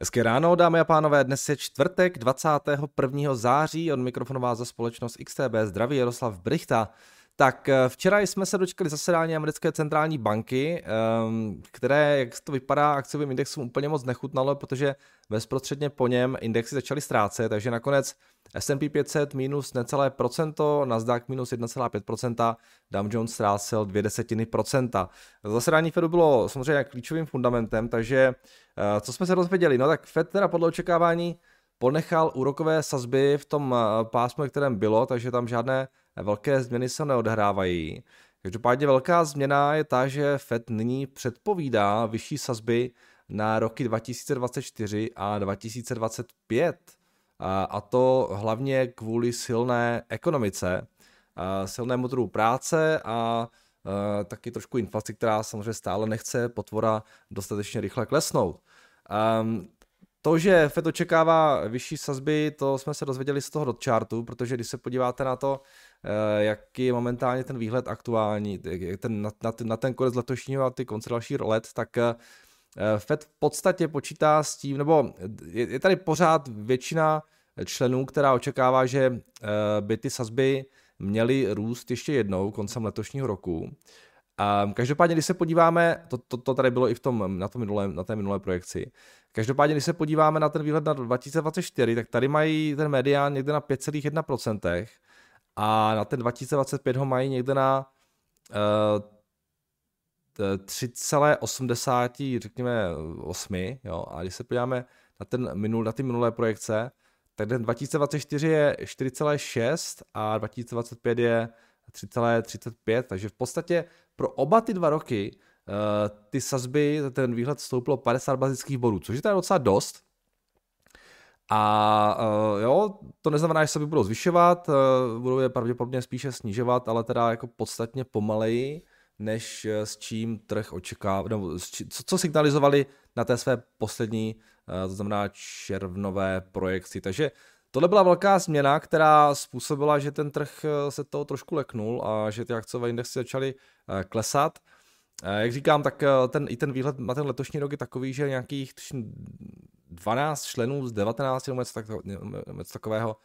Hezké ráno, dámy a pánové, dnes je čtvrtek 21. září, od mikrofonu vás za společnost XTB zdraví Jaroslav Brichta. Tak eh, včera jsme se dočkali zasedání americké centrální banky, ehm, které, jak to vypadá, akciovým indexům úplně moc nechutnalo, protože bezprostředně po něm indexy začaly ztrácet, takže nakonec S&P 500 minus necelé procento, Nasdaq minus 1,5%, Dow Jones ztrácel dvě desetiny procenta. Zasedání Fedu bylo samozřejmě klíčovým fundamentem, takže eh, co jsme se dozvěděli? No tak Fed teda podle očekávání ponechal úrokové sazby v tom eh, pásmu, kterém bylo, takže tam žádné velké změny se neodehrávají. Každopádně velká změna je ta, že Fed nyní předpovídá vyšší sazby na roky 2024 a 2025. A to hlavně kvůli silné ekonomice, silnému trhu práce a taky trošku inflaci, která samozřejmě stále nechce potvora dostatečně rychle klesnout. To, že Fed očekává vyšší sazby, to jsme se dozvěděli z toho dot chartu, protože když se podíváte na to, jaký je momentálně ten výhled aktuální, ten, na, na, na ten konec letošního a ty konce dalších let, tak eh, Fed v podstatě počítá s tím, nebo je, je tady pořád většina členů, která očekává, že eh, by ty sazby měly růst ještě jednou koncem letošního roku. Každopádně, když se podíváme, to, to, to tady bylo i v tom, na, tom minulé, na té minulé projekci, každopádně, když se podíváme na ten výhled na 2024, tak tady mají ten medián někde na 5,1% a na ten 2025 ho mají někde na uh, eh, 3,80, řekněme 8, jo, a když se podíváme na, ten minul, na ty minulé projekce, tak ten 2024 je 4,6 a 2025 je 3,35, takže v podstatě pro oba ty dva roky uh, ty sazby, ten výhled stouplo 50 bazických bodů, což je teda docela dost. A uh, jo, to neznamená, že se budou zvyšovat, uh, budou je pravděpodobně spíše snižovat, ale teda jako podstatně pomaleji, než s čím trh očekává, nebo co, co signalizovali na té své poslední, uh, to znamená červnové projekci. Takže Tohle byla velká změna, která způsobila, že ten trh eh, se toho trošku leknul a že ty akciové indexy začaly eh, klesat. Eh, jak říkám, tak ten, i ten výhled na ten letošní rok je takový, že nějakých 12 členů z 19 nebo něco, tak, něco takového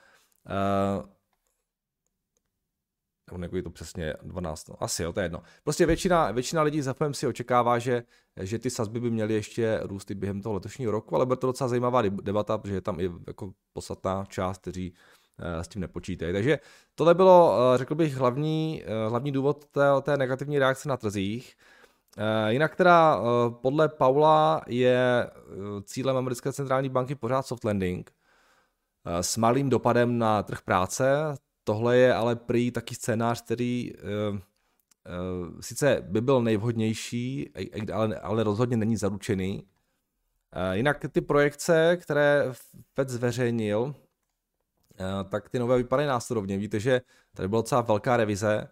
nebo je to přesně 12, no, asi jo, to je jedno. Prostě většina, většina lidí za si očekává, že, že ty sazby by měly ještě růst i během toho letošního roku, ale bude to docela zajímavá debata, protože je tam i jako podstatná část, kteří eh, s tím nepočítají. Takže tohle bylo, eh, řekl bych, hlavní, hlavní důvod té, té negativní reakce na trzích. Jinak teda podle Paula je cílem americké centrální banky pořád soft landing s malým dopadem na trh práce, Tohle je ale prý taky scénář, který sice by byl nejvhodnější, ale, ale rozhodně není zaručený. Jinak ty projekce, které FED zveřejnil, tak ty nové vypadají následovně. Víte, že tady byla docela velká revize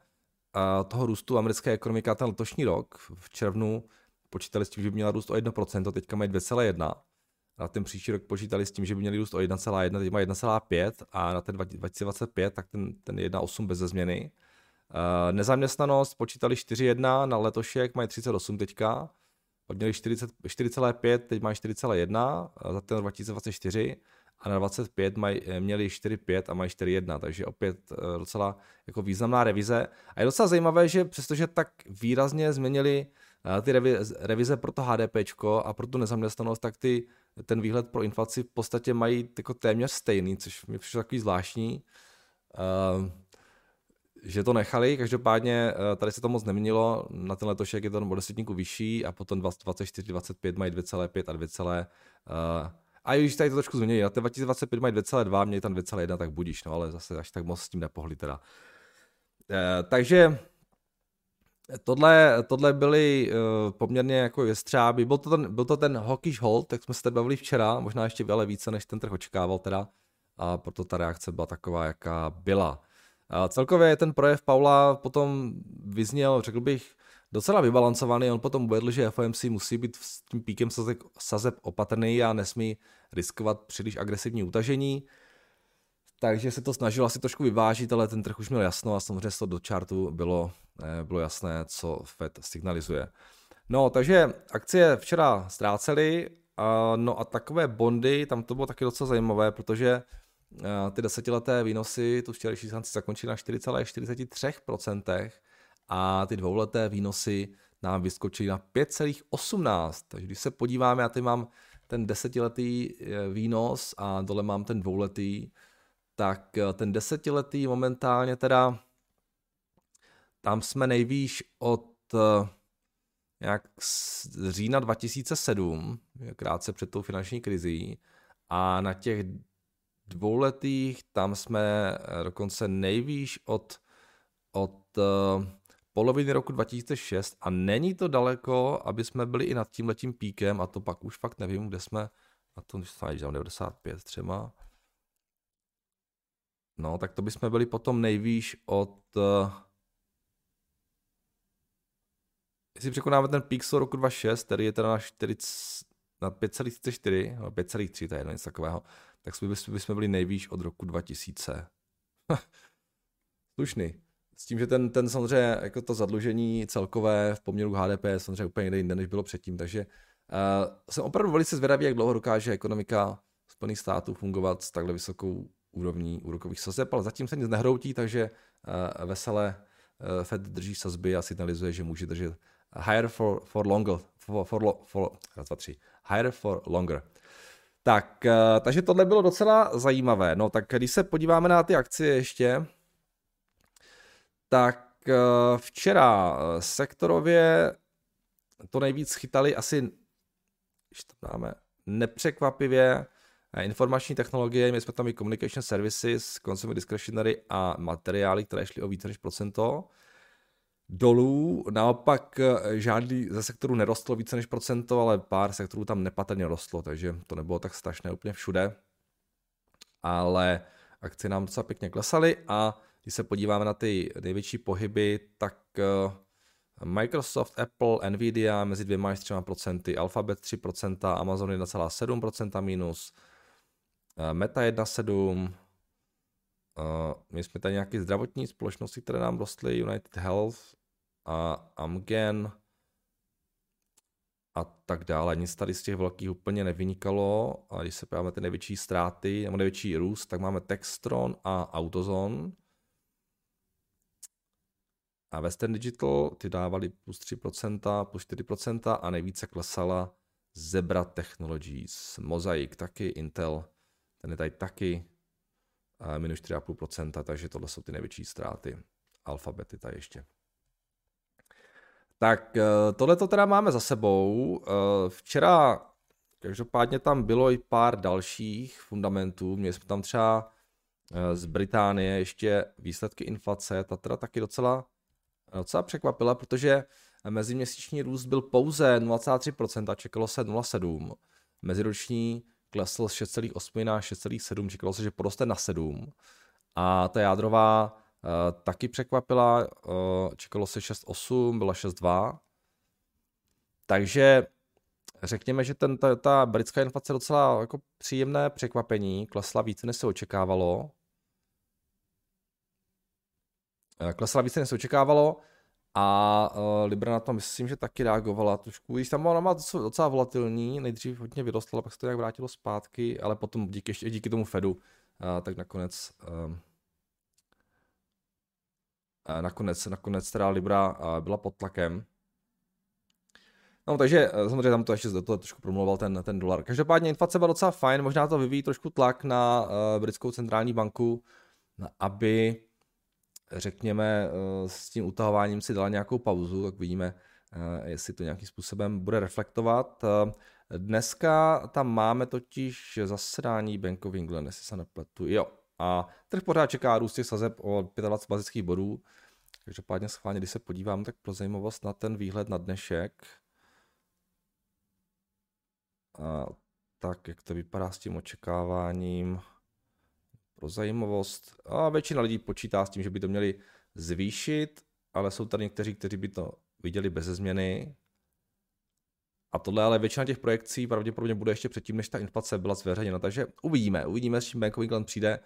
toho růstu americké ekonomiky ten letošní rok. V červnu počítali s tím, že by měla růst o 1%, teďka mají 2,1% na ten příští rok počítali s tím, že by měli růst o 1,1, teď má 1,5 a na ten 2025 tak ten, ten 1,8 bez změny. Nezaměstnanost počítali 4,1 na letošek, mají 38 teďka, pak měli 4,5, teď mají 4,1 za ten 2024 a na 25 maj, eh, měli 4,5 a mají 4,1, takže opět uh, docela jako významná revize. A je docela zajímavé, že přestože tak výrazně změnili uh, ty revize, pro to HDP a pro tu nezaměstnanost, tak ty ten výhled pro inflaci v podstatě mají jako téměř stejný, což mi přišlo takový zvláštní, že to nechali, každopádně tady se to moc neměnilo, na ten letošek je to o desetníku vyšší a potom 24, 25 mají 2,5 a 2, uh, a když tady to trošku změní, na ten 2025 mají 2,2, měli tam 2,1, tak budíš, no ale zase až tak moc s tím nepohli teda. Uh, takže Tohle, tohle byly uh, poměrně jako jestřáby. Byl to ten, byl to ten Hawkish Hold, tak jsme se tady bavili včera, možná ještě ale více, než ten trh očekával teda. A proto ta reakce byla taková, jaká byla. A celkově ten projev Paula potom vyzněl, řekl bych, docela vybalancovaný. On potom uvedl, že FOMC musí být s tím píkem sazeb, sazeb opatrný a nesmí riskovat příliš agresivní utažení takže se to snažil asi trošku vyvážit, ale ten trh už měl jasno a samozřejmě to do chartu bylo, eh, bylo jasné, co Fed signalizuje. No, takže akcie včera ztrácely no a takové bondy, tam to bylo taky docela zajímavé, protože ty desetileté výnosy tu včerejší šanci zakončily na 4,43% a ty dvouleté výnosy nám vyskočily na 5,18. Takže když se podíváme, já tady mám ten desetiletý eh, výnos a dole mám ten dvouletý, tak eh, ten desetiletý momentálně teda, tam jsme nejvýš od eh, jak z října 2007, krátce před tou finanční krizí, a na těch dvouletých tam jsme dokonce nejvýš od, od poloviny roku 2006 a není to daleko, aby jsme byli i nad tím letím píkem a to pak už fakt nevím, kde jsme, a to když 95 třeba. No, tak to bychom byli potom nejvýš od... Uh, jestli překonáme ten pík z roku 2006, který je teda na, 40, na 5,34, no 5,3, to je jedno nic takového, tak bychom, bychom byli nejvýš od roku 2000. Slušný. S tím, že ten, ten samozřejmě jako to zadlužení celkové v poměru HDP je samozřejmě úplně jinde, než bylo předtím, takže uh, jsem opravdu velice zvědavý, jak dlouho dokáže ekonomika Spojených států fungovat s takhle vysokou úrovní úrokových sazeb, ale zatím se nic nehroutí, takže uh, veselé uh, Fed drží sazby a signalizuje, že může držet higher for, for longer, for, for, for, raz, dva, tři, higher for longer. Tak, uh, takže tohle bylo docela zajímavé. No tak když se podíváme na ty akcie ještě, tak eh, včera eh, sektorově to nejvíc chytali asi, když to dáme, nepřekvapivě eh, informační technologie, my jsme tam i communication services, consumer discretionary a materiály, které šly o více než procento. Dolů naopak žádný ze sektorů nerostlo více než procento, ale pár sektorů tam nepatrně rostlo, takže to nebylo tak strašné úplně všude. Ale akcie nám docela pěkně klesaly a když se podíváme na ty největší pohyby, tak eh, Microsoft, Apple, Nvidia mezi dvěma až třema procenty, Alphabet 3%, Amazon 1,7% minus, eh, Meta 1,7%, eh, my jsme tady nějaké zdravotní společnosti, které nám rostly, United Health a Amgen a tak dále. Nic tady z těch velkých úplně nevynikalo. A když se podíváme ty největší ztráty, nebo největší růst, tak máme Textron a Autozone. A Western Digital ty dávali plus 3%, plus 4% a nejvíce klesala Zebra Technologies, Mosaic taky, Intel, ten je tady taky minus 4,5%, takže tohle jsou ty největší ztráty. Alfabety tady ještě. Tak eh, tohle to teda máme za sebou. Eh, včera každopádně tam bylo i pár dalších fundamentů. Měli jsme tam třeba eh, z Británie ještě výsledky inflace, ta teda taky docela docela překvapila, protože meziměsíční růst byl pouze 0,3%, čekalo se 0,7%. Meziroční klesl z 6,8 na 6,7, čekalo se, že poroste na 7. A ta jádrová uh, taky překvapila, uh, čekalo se 6,8, byla 6,2. Takže řekněme, že ten, ta, ta britská inflace docela jako příjemné překvapení, klesla více, než se očekávalo. Eh, klesala více, než se očekávalo a uh, Libra na to myslím, že taky reagovala trošku, když tam ona má docela volatilní, nejdřív hodně vyrostla, pak se to nějak vrátilo zpátky, ale potom díky, ještě díky tomu Fedu, uh, tak nakonec uh, nakonec, nakonec teda Libra uh, byla pod tlakem. No, takže samozřejmě tam to ještě do toho trošku promluval ten, ten dolar. Každopádně inflace byla docela fajn, možná to vyvíjí trošku tlak na uh, britskou centrální banku, aby řekněme, eh, s tím utahováním si dala nějakou pauzu, tak vidíme, eh, jestli to nějakým způsobem bude reflektovat. Eh, dneska tam máme totiž zasedání Bank of England, jestli se nepletu. Jo, a trh pořád čeká růst těch sazeb o 25 bazických bodů. Každopádně schválně, když se podívám, tak pro zajímavost na ten výhled na dnešek, a, tak jak to vypadá s tím očekáváním, pro zajímavost. A většina lidí počítá s tím, že by to měli zvýšit, ale jsou tady někteří, kteří by to viděli bez změny. A tohle ale většina těch projekcí pravděpodobně bude ještě předtím, než ta inflace byla zveřejněna. Takže uvidíme, uvidíme, s čím Bank of England přijde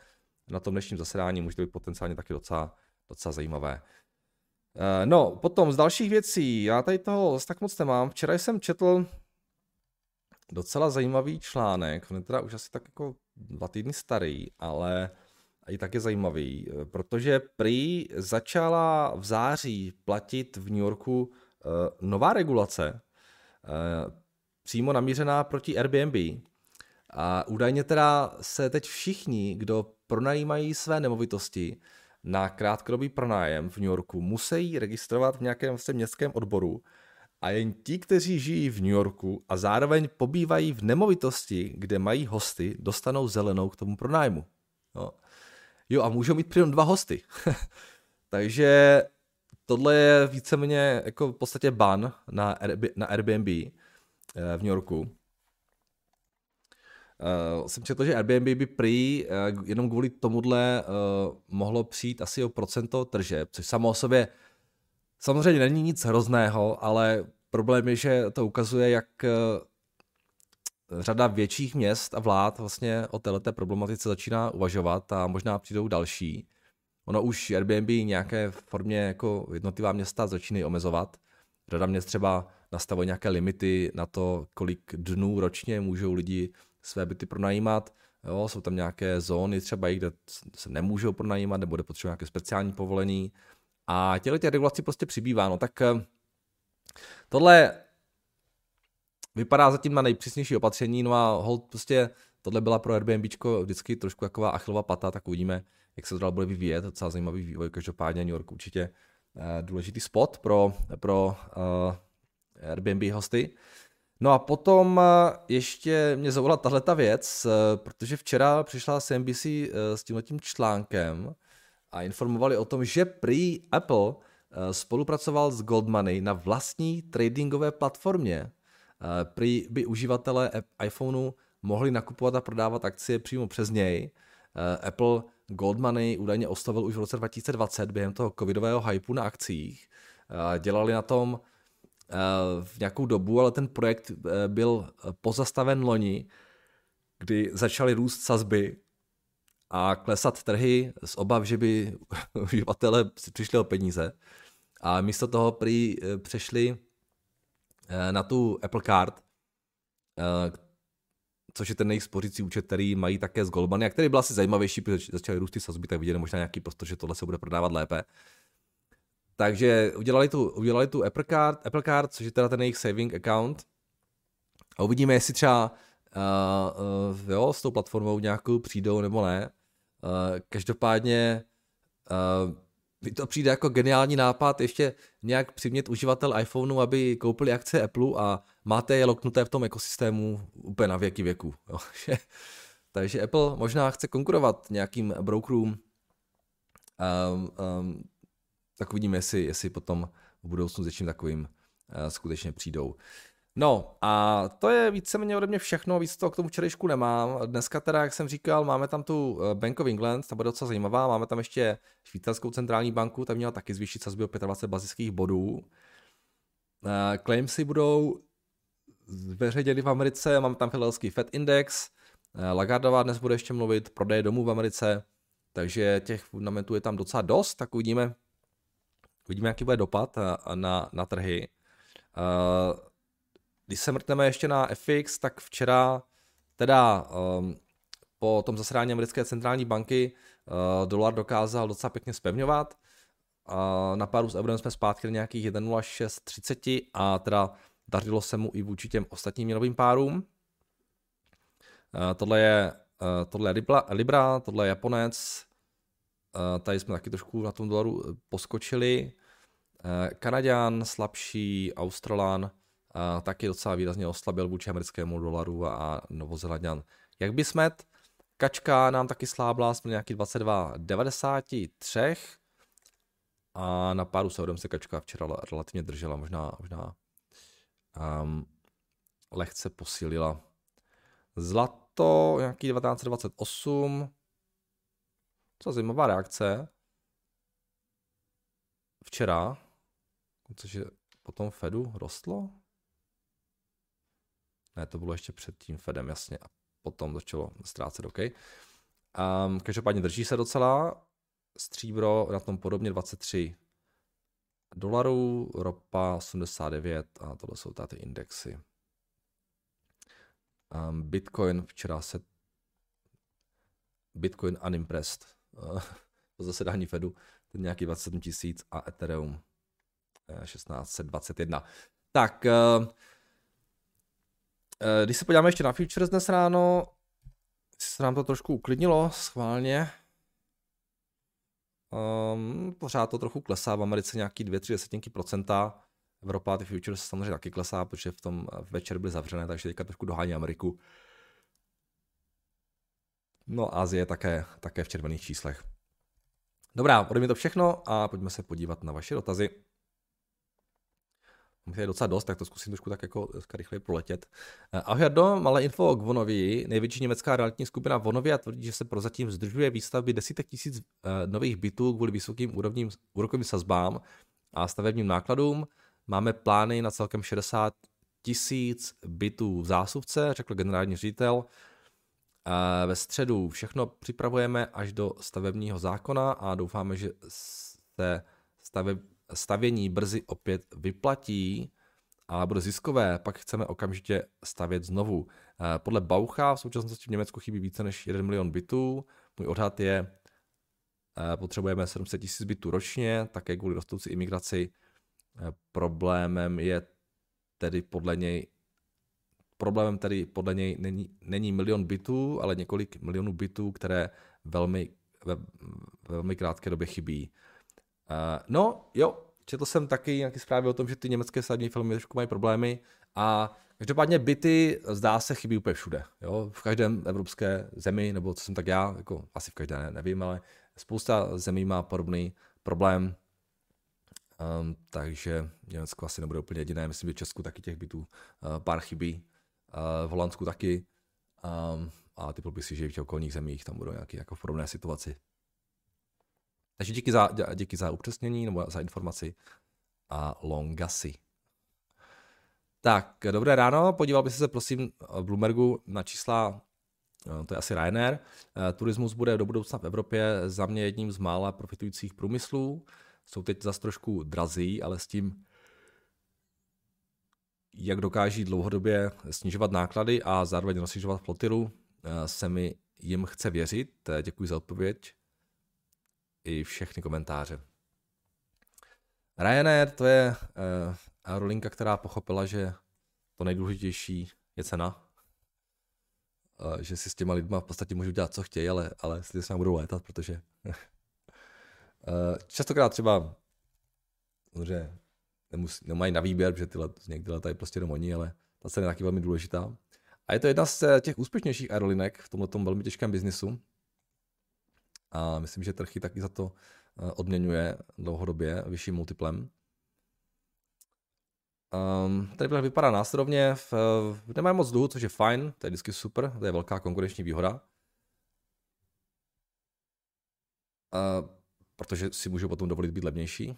na tom dnešním zasedání. Může to být potenciálně taky docela, docela zajímavé. Eh, no, potom z dalších věcí, já tady toho tak moc nemám. Včera jsem četl docela zajímavý článek, on je teda už asi tak jako dva týdny starý, ale i tak je zajímavý, protože prý začala v září platit v New Yorku uh, nová regulace, uh, přímo namířená proti Airbnb. A údajně teda se teď všichni, kdo pronajímají své nemovitosti na krátkodobý pronájem v New Yorku, musí registrovat v nějakém vlastně městském odboru a jen ti, kteří žijí v New Yorku a zároveň pobývají v nemovitosti, kde mají hosty, dostanou zelenou k tomu pronájmu. No. Jo, a můžou mít přitom dva hosty. Takže tohle je víceméně jako v podstatě ban na, na Airbnb eh, v New Yorku. Uh, jsem četl, že Airbnb by prý uh, jenom kvůli tomuhle uh, mohlo přijít asi o procento tržeb, což samo o sobě samozřejmě není nic hrozného, ale problém je, že to ukazuje, jak uh, řada větších měst a vlád vlastně o této problematice začíná uvažovat a možná přijdou další. Ono už Airbnb nějaké formě jako jednotlivá města začínají omezovat. Řada měst třeba nastavuje nějaké limity na to, kolik dnů ročně můžou lidi své byty pronajímat. Jo, jsou tam nějaké zóny třeba, kde se nemůžou pronajímat nebo kde potřebují nějaké speciální povolení. A těchto těch regulací prostě přibývá. No tak eh, tohle vypadá zatím na nejpřísnější opatření, no a hold prostě tohle byla pro Airbnb vždycky trošku taková achilová pata, tak uvidíme, jak se to dál bude vyvíjet, docela zajímavý vývoj, každopádně New York určitě eh, důležitý spot pro, pro uh, Airbnb hosty. No a potom ještě mě zavolala tahle ta věc, protože včera přišla CNBC s tímhletím článkem a informovali o tom, že prý Apple spolupracoval s Goldmoney na vlastní tradingové platformě. Prý by uživatelé iPhoneu mohli nakupovat a prodávat akcie přímo přes něj. Apple Goldmoney údajně oslovil už v roce 2020 během toho covidového hypu na akcích. Dělali na tom Eh, v nějakou dobu, ale ten projekt eh, byl pozastaven loni, kdy začaly růst sazby a klesat trhy z obav, že by uživatelé přišli o peníze. A místo toho prý eh, přešli na tu Apple Card, což je ten jejich spořící účet, který mají také z Goldman, a který byl asi zajímavější, protože začaly růst ty sazby, tak viděli možná nějaký prostor, že tohle se bude prodávat lépe. Takže udělali tu, udělali tu Apple Card, Apple Card, což je teda ten jejich saving account. A uvidíme, jestli třeba uh, uh, jo, s tou platformou nějakou přijdou nebo ne. Uh, každopádně uh, mi to přijde jako geniální nápad ještě nějak přimět uživatel iPhoneu, aby koupili akce Apple a máte je loknuté v tom ekosystému úplně na věky věku. Takže Apple možná chce konkurovat nějakým brokerům, um, um, tak uvidíme, jestli, jestli potom v budoucnu s něčím takovým uh, skutečně přijdou. No a to je víceméně ode mě všechno, víc toho k tomu včerejšku nemám. Dneska teda, jak jsem říkal, máme tam tu eh, Bank of England, ta bude docela zajímavá, máme tam ještě švýcarskou centrální banku, ta měla taky zvýšit sazby o 25 bazických bodů. Uh, claimsy budou zveřejněny v Americe, máme tam filadelský Fed Index, uh, Lagardová dnes bude ještě mluvit, prodeje domů v Americe, takže těch fundamentů je tam docela dost, tak uvidíme, Uvidíme, jaký bude dopad eh, na, na trhy. Když se mrtneme ještě na FX, tak včera teda um, po tom zasedání americké centrální banky uh, dolar dokázal docela pěkně spevňovat. Uh, na páru s eurem jsme zpátky na nějakých 1,0630 a teda dařilo se mu i vůči těm ostatním měnovým párům. Uh, tohle je, uh, tohle je Libra, Libra, tohle je Japonec, Uh, tady jsme taky trošku na tom dolaru poskočili. Kanaďan slabší, Australan taky docela výrazně oslabil vůči americkému dolaru a, Novozelandian. Jak by smet? Kačka nám taky slábla, jsme nějaký 22,93 a na páru s se kačka včera relativně držela, možná, možná um, lehce posílila. Zlato nějaký 1928, co zajímavá reakce. Včera, což je potom Fedu rostlo? Ne, to bylo ještě před tím Fedem, jasně. A potom začalo ztrácet, OK. Um, každopádně drží se docela. Stříbro na tom podobně 23 dolarů, ropa 89 a tohle jsou tady indexy. Um, Bitcoin včera se Bitcoin unimpressed. To zasedání Fedu, ten nějaký 27 tisíc a Ethereum 1621. Eh, tak, uh, když se podíváme ještě na futures dnes ráno, se nám to trošku uklidnilo schválně. Um, pořád to trochu klesá, v Americe nějaký 2-3 desetinky procenta. Evropa ty futures samozřejmě taky klesá, protože v tom večer byly zavřené, takže teďka trošku dohání Ameriku. No Asie také, také v červených číslech. Dobrá, ode mě to všechno a pojďme se podívat na vaše dotazy. Mám je docela dost, tak to zkusím trošku tak jako rychleji proletět. Eh, ahoj Jardo, malé info o Vonovi. Největší německá realitní skupina Vonovia tvrdí, že se prozatím zdržuje výstavby desítek tisíc eh, nových bytů kvůli vysokým úrovním, úrokovým sazbám a stavebním nákladům. Máme plány na celkem 60 tisíc bytů v zásuvce, řekl generální ředitel. Eh, ve středu všechno připravujeme až do stavebního zákona a doufáme, že se staveb, stavění brzy opět vyplatí a bude ziskové, pak chceme okamžitě stavět znovu. Eh, podle Baucha v současnosti v Německu chybí více než 1 milion bytů. Můj odhad je, eh, potřebujeme 700 tisíc bytů ročně, také kvůli rostoucí imigraci. Problémem je tedy podle něj Problémem tedy podle něj není, není milion bitů, ale několik milionů bitů, které velmi, ve, velmi krátké době chybí. Uh, no, jo, četl jsem taky nějaké zprávy o tom, že ty německé stavební filmy trošku mají problémy a každopádně byty zdá se chybí úplně všude. Jo? V každém evropské zemi, nebo co jsem tak já, jako asi v každé nevím, ale spousta zemí má podobný problém. Um, takže Německo asi nebude úplně jediné. Myslím, že Česku taky těch bytů uh, pár chybí v Holandsku taky. Um, a bych si, že v těch okolních zemích tam budou nějaké jako v podobné situaci. Takže díky za, díky za upřesnění nebo za informaci a longasy. Tak, dobré ráno, podíval bych se prosím v Bloombergu na čísla, eh, to je asi Ryanair. Eh, turismus bude do budoucna v Evropě za mě jedním z mála profitujících průmyslů. Jsou teď zase trošku drazí, ale s tím jak dokáží dlouhodobě snižovat náklady a zároveň rozšiřovat flotilu, eh, se mi jim chce věřit. Eh, děkuji za odpověď i všechny komentáře. Ryanair to je uh, aerolinka, která pochopila, že to nejdůležitější je cena. Uh, že si s těma lidma v podstatě můžu dělat, co chtějí, ale, ale s lidmi budou létat, protože uh, častokrát třeba že nemus, nemají na výběr, protože ty let, někdy letají prostě jenom oni, ale ta cena je taky velmi důležitá. A je to jedna z těch úspěšnějších aerolinek v tomto velmi těžkém biznisu. A myslím, že trhy taky za to eh, odměňuje dlouhodobě vyšším multiplem. Um, tady vypadá následovně, v, v, nemají moc dluhu, což je fajn, to je vždycky super, to je velká konkurenční výhoda. Uh, protože si můžou potom dovolit být levnější.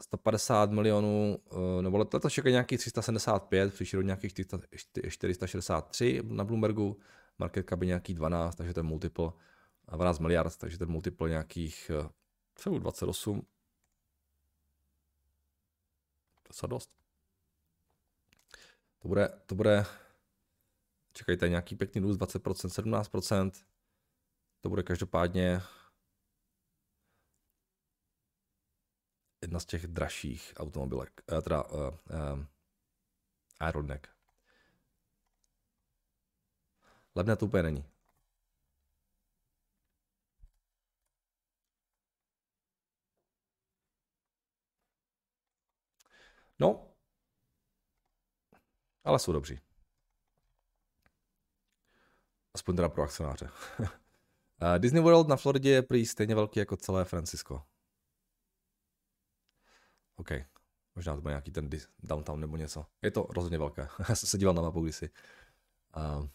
150 milionů, eh, nebo letos čekají nějakých 375, přišli do nějakých 463 na Bloombergu, market cap je nějaký 12, takže ten multiple 12 miliard, takže ten multiple nějakých eh, celou 28. Docela dost. To bude, to bude, čekajte, nějaký pěkný růst 20%, 17%. To bude každopádně jedna z těch dražších automobilek, eh, teda uh, uh, Aerodnek. Levné to úplně není. No, ale jsou dobří. Aspoň teda pro akcionáře. Disney World na Floridě je prý stejně velký jako celé Francisco. OK. Možná to bude nějaký ten downtown nebo něco. Je to rozhodně velké. Já jsem se díval na mapu kdysi. Uh,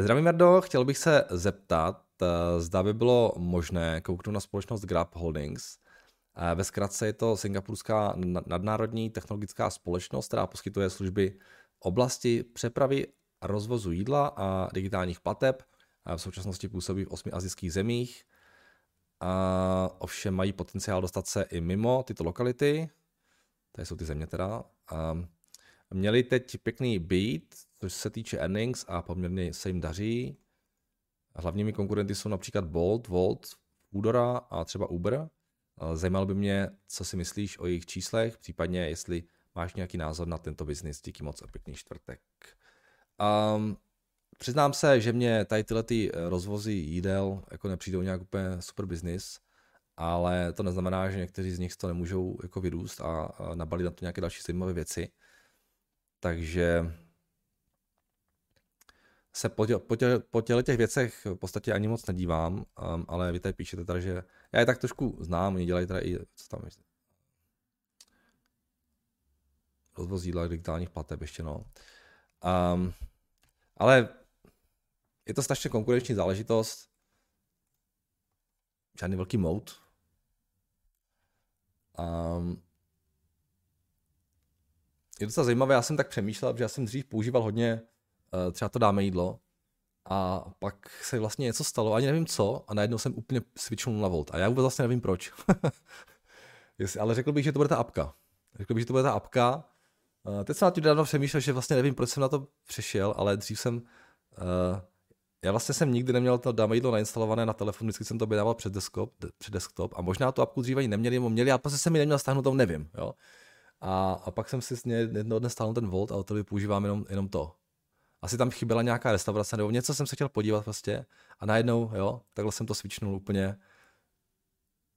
Zdravím, Merdo. Chtěl bych se zeptat, eh, zda by bylo možné kouknout na společnost Grab Holdings. Eh, ve zkratce je to singapurská nadnárodní technologická společnost, která poskytuje služby oblasti přepravy a rozvozu jídla a digitálních plateb. V současnosti působí v osmi azijských zemích a ovšem mají potenciál dostat se i mimo tyto lokality, tady jsou ty země teda. A měli teď pěkný beat, což se týče earnings a poměrně se jim daří. Hlavními konkurenty jsou například Bolt, Volt, Udora a třeba Uber. Zajímalo by mě, co si myslíš o jejich číslech, případně jestli máš nějaký názor na tento biznis. Díky moc a pěkný čtvrtek. Um, přiznám se, že mě tady tyhle ty rozvozy jídel jako nepřijdou nějak úplně super biznis, ale to neznamená, že někteří z nich to nemůžou jako vyrůst a, a nabalit na to nějaké další zajímavé věci. Takže se po, tě, po, tě, po těle těch věcech v podstatě ani moc nedívám, um, ale vy tady píšete teda, že já je tak trošku znám, oni dělají teda i, co tam je, rozvoz jídla digitálních plateb ještě, no. Um, ale je to strašně konkurenční záležitost, žádný velký mout. Um, je docela zajímavé, já jsem tak přemýšlel, že já jsem dřív používal hodně uh, třeba to dáme jídlo a pak se vlastně něco stalo, ani nevím co a najednou jsem úplně switchnul na Volt a já vůbec vlastně nevím proč. ale řekl bych, že to bude ta apka. Řekl bych, že to bude ta apka. Uh, teď jsem na tím dávno přemýšlel, že vlastně nevím, proč jsem na to přešel, ale dřív jsem uh, já vlastně jsem nikdy neměl to dáme jídlo nainstalované na telefon, vždycky jsem to objednával přes desktop, přes desktop a možná tu apku dříve ani neměli, nebo měli, ale prostě jsem mi neměl stáhnout, nevím. Jo? A, a pak jsem si jednoho dne stáhnul ten Volt a od toho používám jenom, jenom to. Asi tam chyběla nějaká restaurace nebo něco jsem se chtěl podívat prostě a najednou, jo, takhle jsem to svičnul úplně.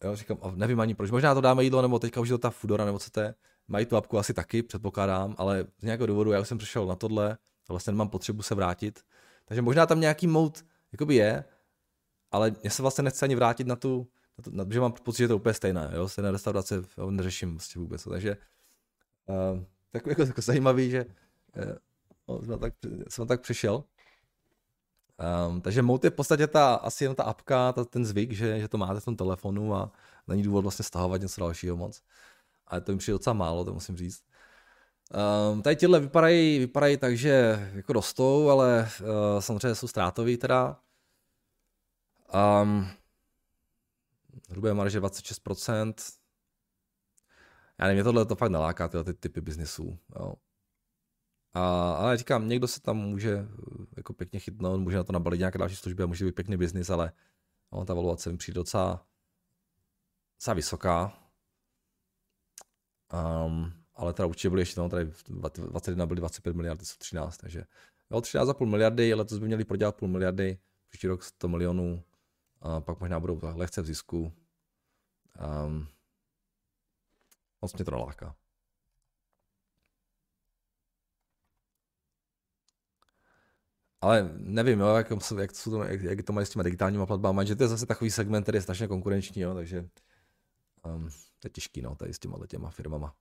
Jo, říkám, nevím ani proč. Možná to dáme jídlo, nebo teďka už je to ta Fudora, nebo co to je. Mají tu apku asi taky, předpokládám, ale z nějakého důvodu já už jsem přišel na tohle a vlastně nemám potřebu se vrátit. Takže možná tam nějaký mout jakoby je, ale mě se vlastně nechce ani vrátit na tu, na tu na, že mám pocit, že je to úplně stejné, jo, stejné restaurace, jo, neřeším vlastně vůbec, takže uh, tak jako, jako zajímavý, že uh, jsem, tak, jsem tak přišel. Um, takže Mout je v podstatě ta, asi jen ta apka, ta, ten zvyk, že, že to máte v tom telefonu a není důvod vlastně stahovat něco dalšího moc. Ale to mi přijde docela málo, to musím říct. Um, tady tyhle vypadají, vypadají tak, že jako rostou, ale uh, samozřejmě jsou ztrátový teda. Um, hrubé marže 26%. Já nevím, mě tohle to fakt naláká, tyhle ty typy biznisů. Jo. A, ale říkám, někdo se tam může eh, jako pěkně chytnout, může na to nabalit nějaké další služby a může být pěkný biznis, ale no, ta valuace mi přijde docela, docela vysoká. Um, ale teda určitě byly ještě, no, tady 21 byly 25 miliard, jsou 13, takže jo, 13,5 miliardy, letos by měli prodělat půl miliardy, příští rok 100 milionů, a pak možná budou lehce v zisku. Um, moc mě to naláká. Ale nevím, jo, jak, jak, to, jak, jak to mají s těma digitálníma platbami, že to je zase takový segment, který je strašně konkurenční, jo, takže um, to je těžký, no, tady s těma těma firmama.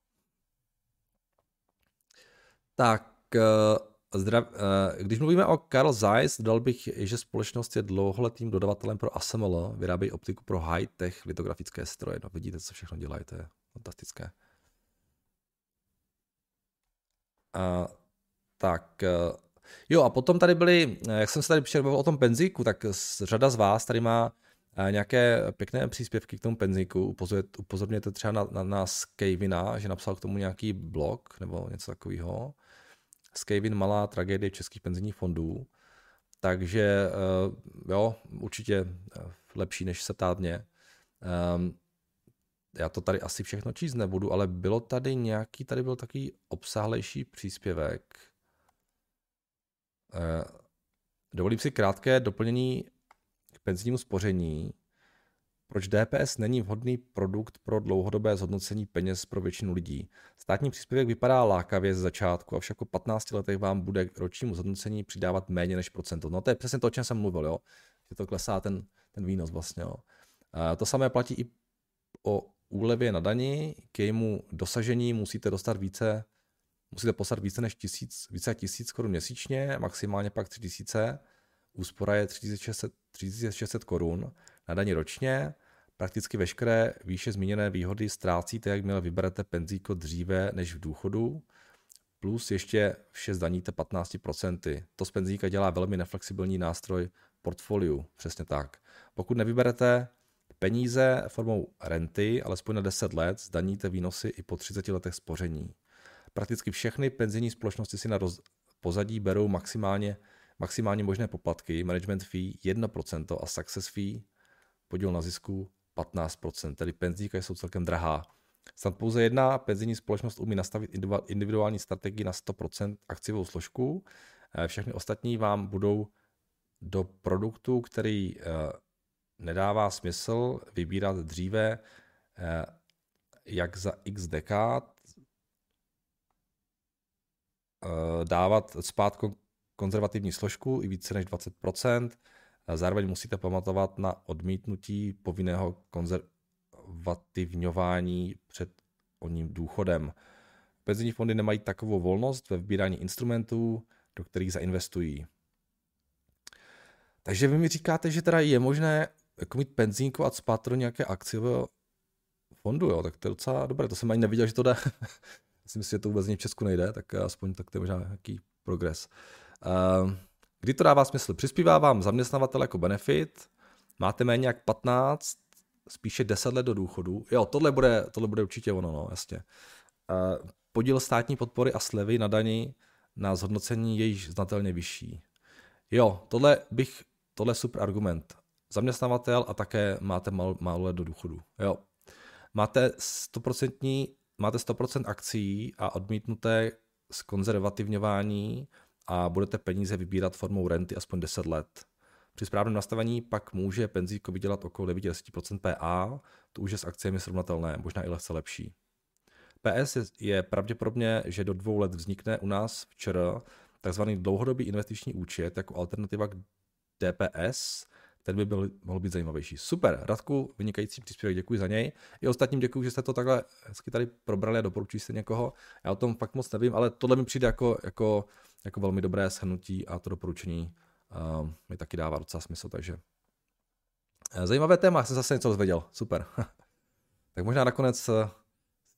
Tak, uh, zdrav, uh, když mluvíme o Carl Zeiss, dal bych, že společnost je dlouholetým dodavatelem pro ASML, vyrábějí optiku pro high-tech litografické stroje. No, vidíte, co všechno dělají, to je fantastické. Uh, tak, uh, jo a potom tady byly, jak jsem se tady přišel o tom penzíku, tak řada z vás tady má nějaké pěkné příspěvky k tomu penzíku. Upozorněte třeba na, na, na Skavina, že napsal k tomu nějaký blog nebo něco takového. Skavin malá tragédie českých penzijních fondů. Takže jo, určitě lepší, než se ptát mě. Um, já to tady asi všechno číst nebudu, ale bylo tady nějaký, tady byl takový obsáhlejší příspěvek. Uh, dovolím si krátké doplnění k penzijnímu spoření. Proč DPS není vhodný produkt pro dlouhodobé zhodnocení peněz pro většinu lidí? Státní příspěvek vypadá lákavě z začátku, avšak po 15 letech vám bude k ročnímu zhodnocení přidávat méně než procento. No to je přesně to, o čem jsem mluvil, jo? že to klesá ten, ten výnos vlastně. Jo? A to samé platí i o úlevě na dani, k jejímu dosažení musíte dostat více, musíte poslat více než tisíc, více tisíc korun měsíčně, maximálně pak 3000, úspora je 3600, 3600 korun na daní ročně. Prakticky veškeré výše zmíněné výhody ztrácíte, jakmile vyberete penzíko dříve než v důchodu, plus ještě vše zdaníte 15%. To z penzíka dělá velmi neflexibilní nástroj portfoliu, přesně tak. Pokud nevyberete peníze formou renty, alespoň na 10 let, zdaníte výnosy i po 30 letech spoření. prakticky všechny penzijní společnosti si na roz, pozadí berou maximálně, maximálně možné poplatky, management fee 1% a success fee, podíl na zisku 15%, tedy penzíka jsou celkem drahá. Snad pouze jedna penzijní společnost umí nastavit individuální strategii na 100% akciovou složku. Eh, všechny ostatní vám budou do produktu, který eh, nedává smysl vybírat dříve, eh, jak za x dekád, dávat spát konzervativní složku i více než 20%. Zároveň musíte pamatovat na odmítnutí povinného konzervativňování před oním důchodem. Penzijní fondy nemají takovou volnost ve vybírání instrumentů, do kterých zainvestují. Takže vy mi říkáte, že teda je možné jako mít penzínku a spát do nějaké akciového fondu, jo, tak to je docela dobré, to jsem ani neviděl, že to jde. Si myslím, že to vůbec v Česku nejde, tak aspoň tak to je možná nějaký progres. Uh, kdy to dává smysl? Přispívá vám zaměstnavatel jako benefit, máte méně jak 15, spíše 10 let do důchodu. Jo, tohle bude, tohle bude určitě ono, no, jasně. Uh, podíl státní podpory a slevy na dani na zhodnocení je již znatelně vyšší. Jo, tohle bych, tohle je super argument. Zaměstnavatel a také máte málo, málo let do důchodu. Jo. Máte 100%, máte 100% akcí a odmítnuté z konzervativňování a budete peníze vybírat formou renty aspoň 10 let. Při správném nastavení pak může penzíko vydělat okolo 9-10% PA, to už je s akciemi srovnatelné, možná i lehce lepší. PS je pravděpodobně, že do dvou let vznikne u nás v ČR takzvaný dlouhodobý investiční účet jako alternativa k DPS, ten by byl, mohl být zajímavější. Super, Radku, vynikající příspěvek, děkuji za něj. I ostatním děkuji, že jste to takhle hezky tady probrali a doporučuji se někoho. Já o tom fakt moc nevím, ale tohle mi přijde jako, jako, jako velmi dobré shrnutí a to doporučení uh, mi taky dává docela smysl, takže uh, zajímavé téma, jsem zase něco dozvěděl, super. tak možná nakonec uh,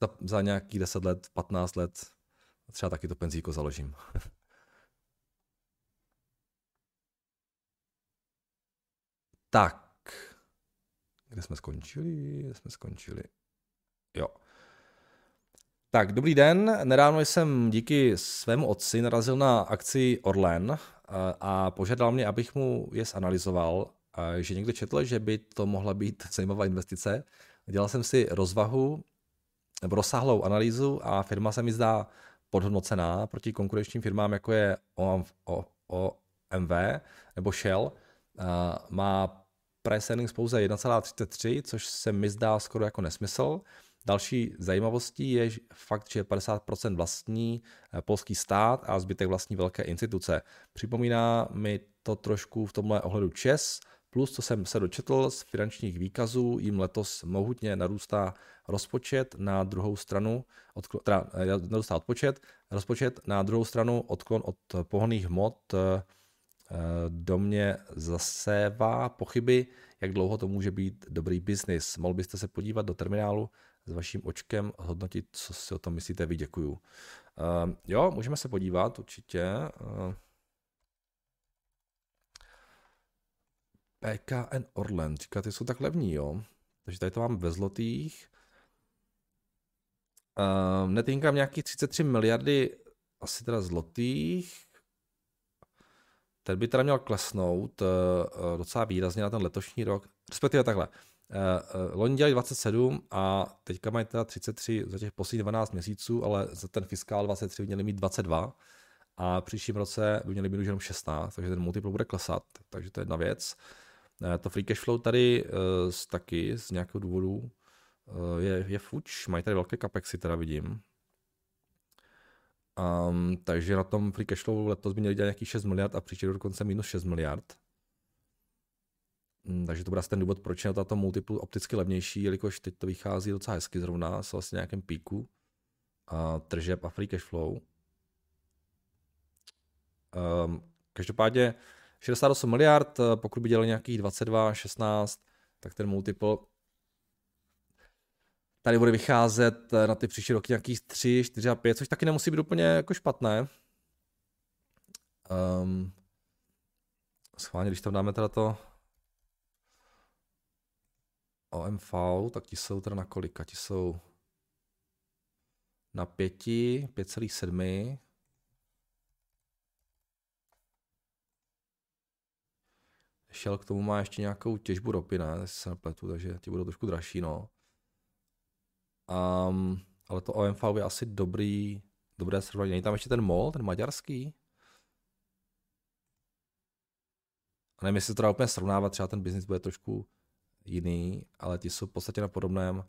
za, za nějakých 10 let, 15 let třeba taky to penzíko založím. tak, kde jsme skončili? Kde jsme skončili? Jo. Tak, dobrý den. Nedávno jsem díky svému otci narazil na akci Orlen a požádal mě, abych mu je zanalizoval, že někdo četl, že by to mohla být zajímavá investice. Dělal jsem si rozvahu nebo rozsáhlou analýzu a firma se mi zdá podhodnocená proti konkurenčním firmám, jako je OMV nebo Shell. Má price earnings pouze 1,33, což se mi zdá skoro jako nesmysl. Další zajímavostí je fakt, že 50% vlastní eh, polský stát a zbytek vlastní velké instituce. Připomíná mi to trošku v tomhle ohledu ČES, plus co jsem se dočetl z finančních výkazů, jim letos mohutně narůstá rozpočet, na druhou stranu, odklon, teda eh, narůstá odpočet, rozpočet, na druhou stranu odklon od pohonných hmot eh, do mě zasévá pochyby, jak dlouho to může být dobrý biznis. Mohl byste se podívat do terminálu s vaším očkem hodnotit, co si o tom myslíte vy, děkuju. Uh, jo, můžeme se podívat určitě. Uh, PKN Orlen, říkáte, jsou tak levní, jo? Takže tady to mám ve zlotých. Uh, net income nějakých 33 miliardy asi teda zlotých. Ten by teda měl klesnout uh, docela výrazně na ten letošní rok, respektive takhle. Uh, loni dělali 27 a teďka mají teda 33 za těch posledních 12 měsíců, ale za ten fiskál 23 měli mít 22 a příštím roce by měli mít už jenom 16, takže ten multiple bude klesat, takže to je jedna věc. To free cash flow tady uh, taky z nějakého důvodu je, je fuč, mají tady velké capexy, teda vidím. Um, takže na tom free cash flow letos by měli dělat nějakých 6 miliard a příští dokonce minus 6 miliard. Mm, takže to bude asi ten důvod, proč je tato multiple opticky levnější, jelikož teď to vychází docela hezky zrovna, jsou vlastně nějakém píku a tržeb a free cash flow. Um, každopádně 68 miliard, eh, pokud by dělali nějakých 22, 16, tak ten multiple tady bude vycházet eh, na ty příští roky nějakých 3, 4 a 5, což taky nemusí být úplně jako špatné. Um, schválně, když tam dáme teda to OMV, tak ti jsou teda na kolika? Ti jsou na 5, 5,7. Shell k tomu má ještě nějakou těžbu ropy, ne, se nepletu, takže ti budou trošku dražší, no. Um, ale to OMV je asi dobrý, dobré srovnání. Není tam ještě ten MOL, ten maďarský? A nevím, jestli to dá úplně srovnávat, třeba ten biznis bude trošku jiný, ale ti jsou v podstatě na podobném.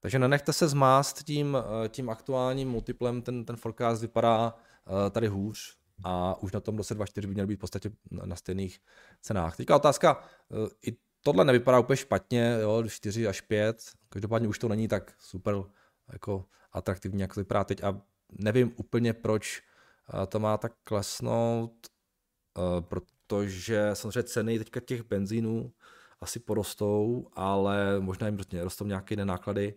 Takže nenechte se zmást tím, eh, tím aktuálním multiplem, ten, ten forecast vypadá uh, tady hůř a už na tom roce 24 by měl být v podstatě na, stejných cenách. Teďka otázka, uh, i tohle nevypadá úplně špatně, jo, 4 až 5, každopádně už to není tak super jako atraktivní, jak to vypadá teď. A nevím úplně, proč to má tak klesnout, protože samozřejmě ceny teďka těch benzínů asi porostou, ale možná jim rostou nějaké jiné náklady,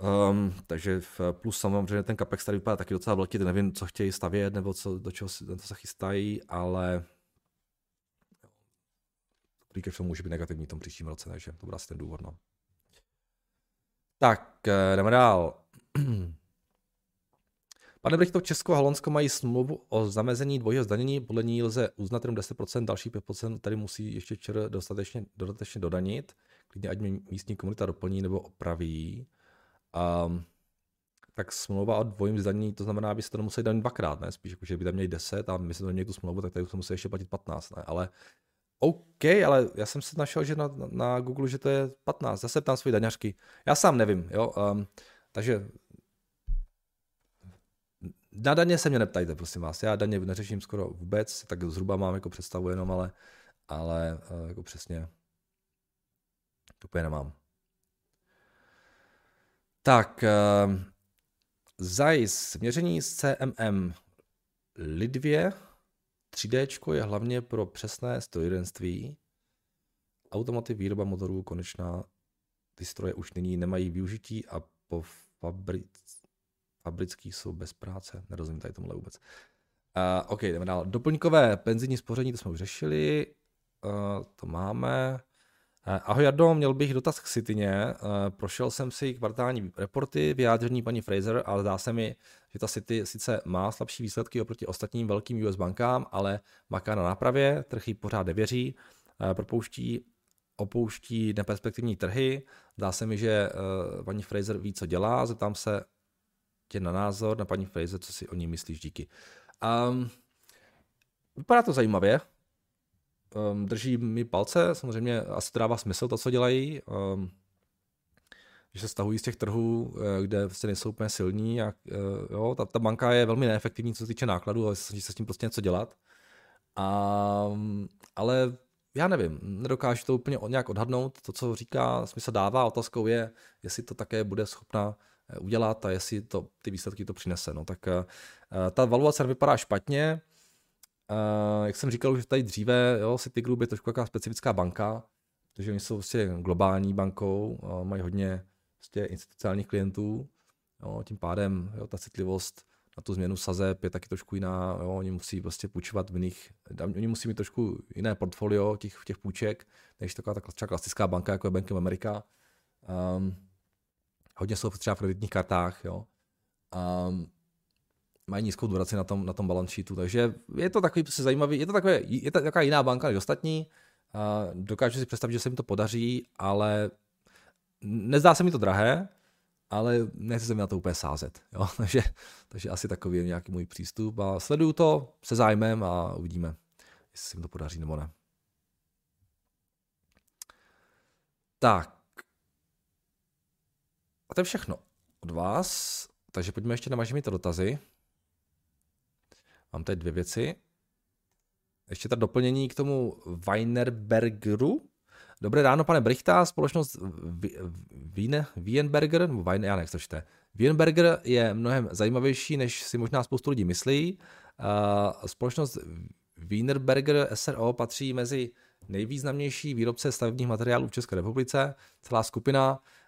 Um, takže v plus samozřejmě ten capex tady vypadá taky docela velký, nevím, co chtějí stavět nebo co, do čeho to se chystají, ale free cash může být negativní v tom příštím roce, takže to bude asi ten důvod. No. Tak, eh, jdeme dál. Pane Brichto, Česko a Holandsko mají smlouvu o zamezení dvojího zdanění, podle ní lze uznat jenom 10%, další 5% tady musí ještě ČR dostatečně, dodatečně dodanit, klidně ať mě místní komunita doplní nebo opraví. Um, tak smlouva o dvojím zdanění, to znamená, aby se to nemuseli danit dvakrát, ne? Spíš jako, že by tam měli 10 a my se to měli tu smlouvu, tak tady se musí ještě platit 15, ne? Ale OK, ale já jsem si našel, že na, na Google, že to je 15. Zase tam své daňařky. Já sám nevím, jo. Um, takže na daně se mě neptajte, prosím vás. Já daně neřeším skoro vůbec, tak zhruba mám jako představu jenom, ale, ale uh, jako přesně to úplně nemám. Tak, uh, ZAIS, měření s CMM Lidvě, 3D je hlavně pro přesné strojírenství. Automotiv, výroba motorů, konečná, ty stroje už nyní nemají využití a po fabric, fabrických jsou bez práce. Nerozumím tady tomuhle vůbec. Uh, OK, jdeme dál. Doplňkové penzijní spoření, to jsme už řešili. Uh, to máme. Uh, ahoj Jardo, měl bych dotaz k Cityně. Uh, prošel jsem si kvartální reporty, vyjádření paní Fraser, ale zdá se mi, že ta City sice má slabší výsledky oproti ostatním velkým US bankám, ale maká na nápravě, trh jí pořád nevěří, uh, propouští opouští neperspektivní trhy. Zdá se mi, že paní Fraser ví, co dělá. Zeptám se tě na názor na paní Fraser, co si o ní myslíš, díky. Um, vypadá to zajímavě. Um, drží mi palce, samozřejmě asi to dává smysl to, co dělají. Um, že se stahují z těch trhů, eh, kde vlastně nejsou úplně silní. A, uh, jo, ta, ta banka je velmi neefektivní, co se týče nákladů, ale snaží se s tím prostě něco dělat. A, ale já nevím, nedokážu to úplně nějak odhadnout. To, co říká, smysl dává. Otázkou je, jestli to také bude schopna Eh, udělat a jestli to, ty výsledky to přinese. No, tak ta valuace vypadá špatně. Uh, jak jsem říkal už tady dříve, jo, Citigroup je trošku taková specifická banka, protože oni jsou vlastně globální bankou, uh, mají hodně vlastně institucionálních klientů, jo, tím pádem jo, ta citlivost na tu změnu sazeb je taky trošku jiná, jo, oni musí prostě půjčovat v jiných, oni musí mít trošku jiné portfolio těch, těch půjček, než taková ta klasická banka, jako je Bank of America. Um, hodně jsou třeba v kreditních kartách, jo. A mají nízkou duraci na tom, na tom balance sheetu, takže je to takový prostě zajímavý, je to, takové, je to taková jiná banka než ostatní, a dokážu si představit, že se mi to podaří, ale nezdá se mi to drahé, ale nechci se mi na to úplně sázet, jo? takže, takže asi takový je nějaký můj přístup a sleduju to se zájmem a uvidíme, jestli se mi to podaří nebo ne. Tak, a to je všechno od vás, takže pojďme ještě na to dotazy. Mám tady dvě věci. Ještě ta doplnění k tomu Weinerbergeru. Dobré ráno, pane Brichta, společnost Wienberger, nebo Wein, já nechci to Wienberger je mnohem zajímavější, než si možná spoustu lidí myslí. Společnost Wienerberger SRO patří mezi nejvýznamnější výrobce stavebních materiálů v České republice. Celá skupina Eh,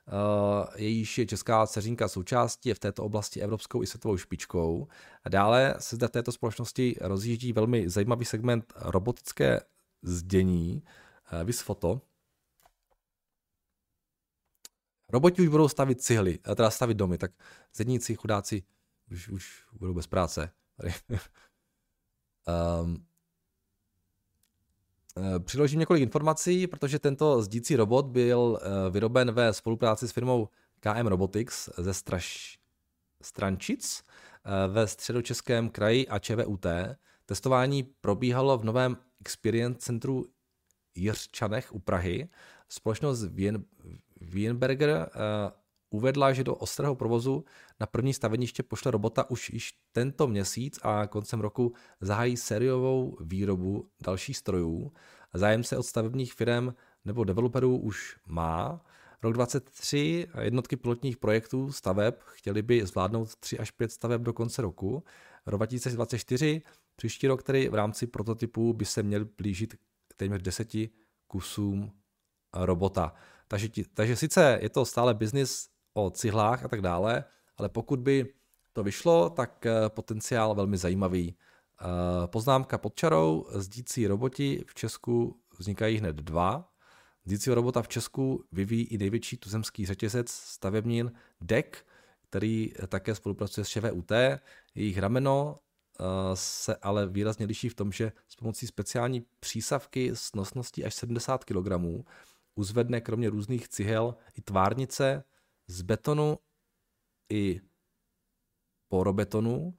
jejíž je česká dceřinka součástí, je v této oblasti evropskou i světovou špičkou. A dále se zde v této společnosti rozjíždí velmi zajímavý segment robotické zdění, eh, vys foto. Roboti už budou stavit cihly, teda stavit domy, tak zedníci, chudáci už, už budou bez práce. um, Přiložím několik informací, protože tento zdící robot byl vyroben ve spolupráci s firmou KM Robotics ze Straš, Strančic ve středočeském kraji a ČVUT. Testování probíhalo v novém Experience centru Jiřčanech u Prahy. Společnost Wien, Wienberger uvedla, že do ostrého provozu na první staveniště pošle robota už již tento měsíc a koncem roku zahájí sériovou výrobu dalších strojů. Zájemce od stavebních firm nebo developerů už má. Rok 2023 jednotky pilotních projektů staveb chtěli by zvládnout 3 až 5 staveb do konce roku. Rok 2024 příští rok, který v rámci prototypů by se měl blížit téměř 10 kusům robota. Takže, takže sice je to stále biznis o cihlách a tak dále, ale pokud by to vyšlo, tak eh, potenciál velmi zajímavý. Eh, poznámka pod čarou, zdící roboti v Česku vznikají hned dva. Zdícího robota v Česku vyvíjí i největší tuzemský řetězec stavebnin DEC, který také spolupracuje s ČVUT. Jejich rameno eh, se ale výrazně liší v tom, že s pomocí speciální přísavky s nosností až 70 kg uzvedne kromě různých cihel i tvárnice z betonu i porobetonu.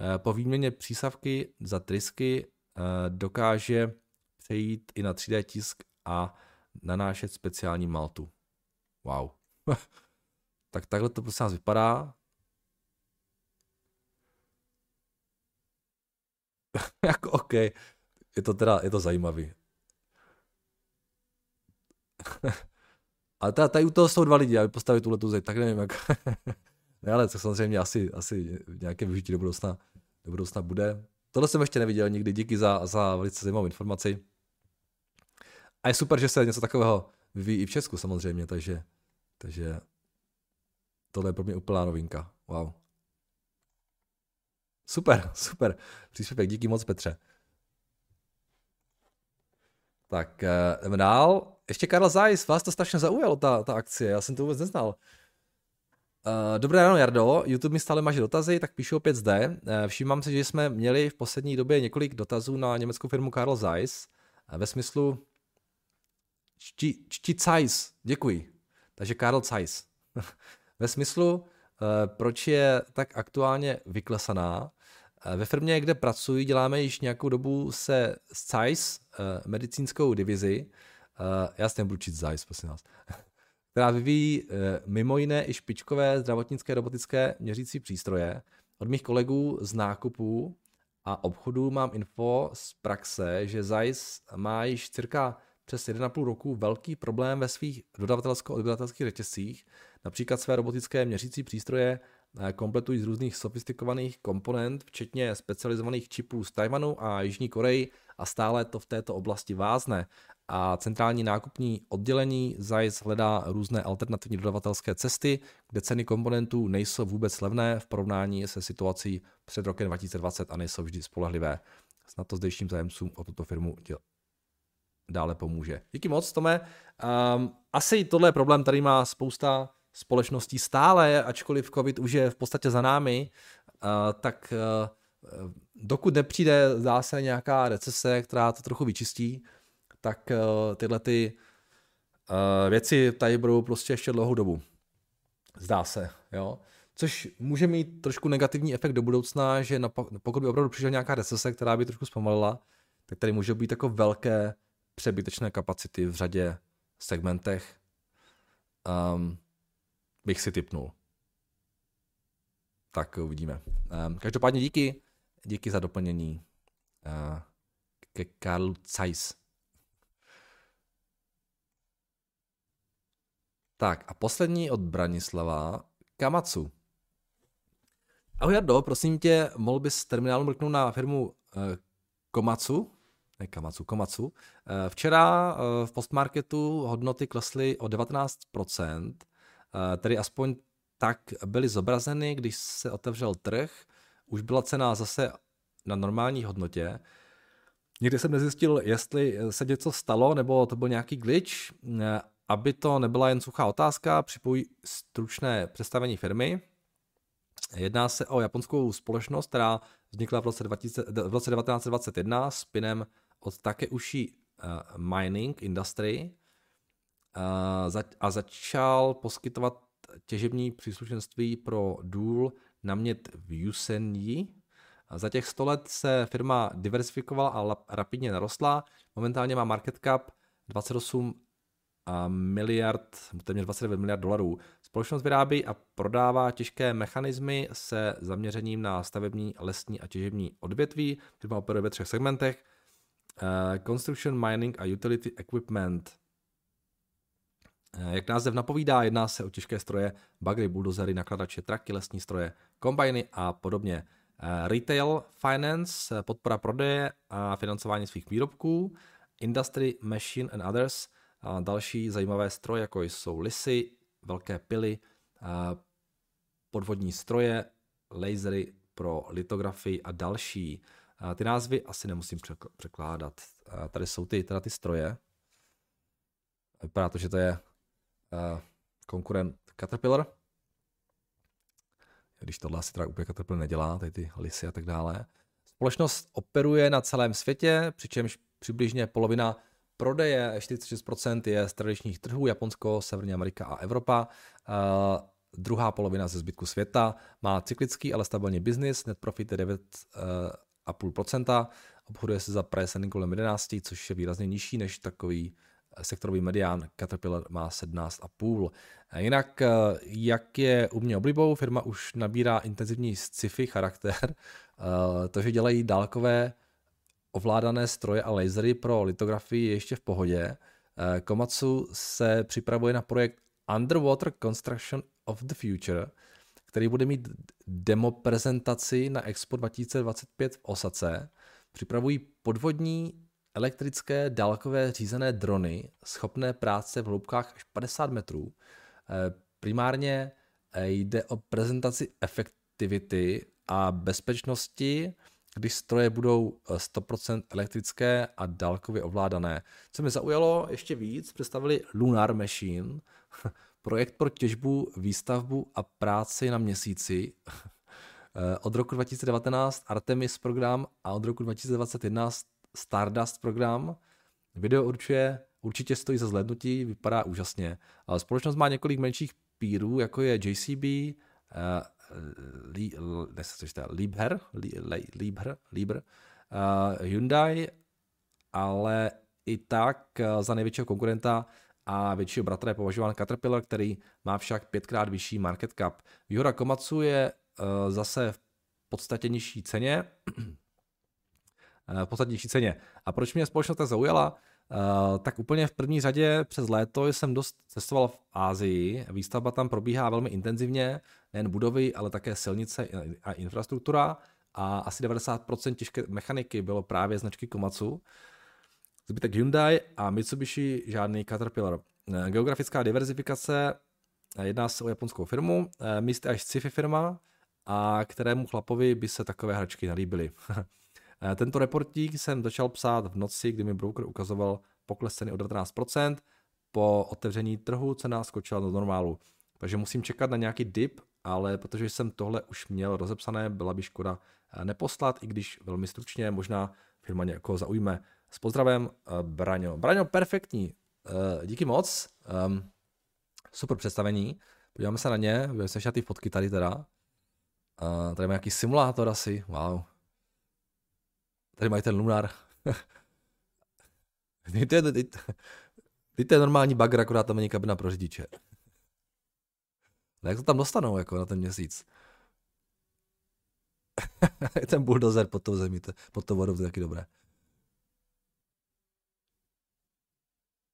Eh, po výměně přísavky za trysky eh, dokáže přejít i na 3D tisk a nanášet speciální maltu. Wow. tak takhle to prostě nás vypadá. jako OK, je to teda, je to zajímavý. Ale teda, tady u toho jsou dva lidi, aby postavili tuhle tu zeď, tak nevím, jak... ne, ale to samozřejmě asi, asi nějaké využití do budoucna, do budoucna bude. Tohle jsem ještě neviděl nikdy, díky za, za velice zajímavou informaci. A je super, že se něco takového vyvíjí i v Česku samozřejmě, takže, takže tohle je pro mě úplná novinka. Wow. Super, super. Příspěvek, díky moc Petře. Tak eh, jdeme dál. Ještě Karl Zeiss, vás to strašně zaujalo, ta, ta akcie, já jsem to vůbec neznal. Uh, dobré ráno, Jardo. YouTube mi stále máš dotazy, tak píšu opět zde. Uh, všímám si, že jsme měli v poslední době několik dotazů na německou firmu Karl Zeiss uh, ve smyslu čti, čti Zeiss, děkuji. Takže Karl Zeiss. ve smyslu, proč je tak aktuálně vyklesaná ve firmě, kde pracuji, děláme již nějakou dobu se Zeiss, eh, medicínskou divizi, eh, já si nebudu čít Zeiss, prosím vás, která vyvíjí eh, mimo jiné i špičkové zdravotnické robotické měřící přístroje. Od mých kolegů z nákupů a obchodů mám info z praxe, že Zeiss má již cirka přes 1,5 roku velký problém ve svých dodavatelsko-odběratelských řetězcích, například své robotické měřící přístroje Eh, kompletují z různých sofistikovaných komponent, včetně specializovaných čipů z Tajvanu a Jižní Koreji a stále to v této oblasti vázne. A centrální nákupní oddělení Zeiss hledá různé alternativní dodavatelské cesty, kde ceny komponentů nejsou vůbec levné v porovnání se situací před rokem 2020 a nejsou vždy spolehlivé. Snad to zdejším zájemcům o tuto firmu děl- dále pomůže. Díky moc, Tome. Um, asi tohle je problém, který má spousta společností stále, ačkoliv COVID už je v podstatě za námi, tak dokud nepřijde zase nějaká recese, která to trochu vyčistí, tak tyhle ty věci tady budou prostě ještě dlouhou dobu. Zdá se, jo. Což může mít trošku negativní efekt do budoucna, že pokud by opravdu přišla nějaká recese, která by trošku zpomalila, tak tady může být jako velké přebytečné kapacity v řadě segmentech. Um, bych si typnul. Tak uvidíme. Um, každopádně díky, díky za doplnění uh, ke Karlu Zeiss. Tak a poslední od Branislava. Kamatsu. Ahoj Jardo, prosím tě, mohl bys terminálu mrknout na firmu uh, Komatsu? Ne Kamatsu, Komatsu. Uh, včera v postmarketu hodnoty klesly o 19%, Eh, tedy aspoň tak byly zobrazeny, když se otevřel trh, už byla cena zase na normální hodnotě. Nikdy jsem nezjistil, jestli se něco stalo, nebo to byl nějaký glitch, eh, aby to nebyla jen suchá otázka, připojí stručné představení firmy. Jedná se o japonskou společnost, která vznikla v roce, 20, v roce 1921 s pinem od Takeuchi uh, Mining Industry a začal poskytovat těžební příslušenství pro důl namět v Yusenji. Za těch 100 let se firma diversifikovala a rapidně narostla. Momentálně má market cap 28 miliard, téměř 29 miliard dolarů. Společnost vyrábí a prodává těžké mechanismy se zaměřením na stavební, lesní a těžební odvětví. Firma operuje ve třech segmentech. Uh, construction, mining a utility equipment. Jak název napovídá, jedná se o těžké stroje, bagry, buldozery, nakladače, traky, lesní stroje, kombajny a podobně. Uh, retail, finance, podpora prodeje a financování svých výrobků. Industry, machine and others – a další zajímavé stroje, jako jsou lisy, velké pily, podvodní stroje, lasery pro litografii a další. Ty názvy asi nemusím překládat. Tady jsou ty, teda ty stroje. Vypadá to, že to je konkurent Caterpillar. Když tohle asi teda úplně Caterpillar nedělá, tady ty lisy a tak dále. Společnost operuje na celém světě, přičemž přibližně polovina prodeje 46% je z tradičních trhů, Japonsko, Severní Amerika a Evropa. Uh, druhá polovina ze zbytku světa má cyklický, ale stabilní biznis, net profit je 9,5%, obchoduje se za price kolem 11, což je výrazně nižší než takový sektorový medián Caterpillar má 17,5. Jinak, jak je u mě oblibou, firma už nabírá intenzivní sci-fi charakter, to, že dělají dálkové ovládané stroje a lasery pro litografii je ještě v pohodě. Eh, Komatsu se připravuje na projekt Underwater Construction of the Future, který bude mít demo prezentaci na Expo 2025 v Osace. Připravují podvodní elektrické dálkové řízené drony schopné práce v hloubkách až 50 metrů. Eh, primárně eh, jde o prezentaci efektivity a bezpečnosti když stroje budou 100% eh, elektrické a dálkově ovládané. Co mi zaujalo ještě víc, představili Lunar Machine, projekt pro těžbu, výstavbu a práci na měsíci. Od roku 2019 Artemis program a od roku 2021 Stardust program. Video určuje, určitě stojí za zhlédnutí, vypadá úžasně. Společnost má několik menších pírů, jako je JCB, Liebherr, Liebherr, Liebherr, Hyundai, ale i tak uh, za největšího konkurenta a většího bratra je považován Caterpillar, který má však pětkrát vyšší market cap. Výhoda Komatsu je uh, zase v podstatě nižší ceně, v podstatě nižší ceně. A proč mě společnost tak zaujala? Uh, tak úplně v první řadě přes léto jsem dost cestoval v Ázii. Výstavba tam probíhá velmi intenzivně, nejen budovy, ale také silnice a infrastruktura. A asi 90% těžké mechaniky bylo právě značky Komatsu. Zbytek Hyundai a Mitsubishi žádný Caterpillar. Uh, geografická diverzifikace, jedná se o japonskou firmu, místy až sci-fi firma, a kterému chlapovi by se takové hračky nalíbily. Eh, tento reportík jsem začal psát v noci, kdy mi broker ukazoval pokles ceny o 19%. Po otevření trhu cena skočila do normálu. Takže musím čekat na nějaký dip, ale protože jsem tohle už měl rozepsané, byla by škoda eh, neposlat, i když velmi stručně možná firma někoho zaujme. S pozdravem, eh, Braňo. Braňo, perfektní. Díky moc. Ehm, super představení. Podíváme se na ně. Budeme se ty fotky tady teda. Tady má nějaký simulátor asi. Wow. Tady mají ten lunar. to, je, to je normální bagr, akorát tam není kabina pro řidiče. No jak to tam dostanou jako na ten měsíc? ten bulldozer pod tou zemí, pod tou vodou, to je taky dobré.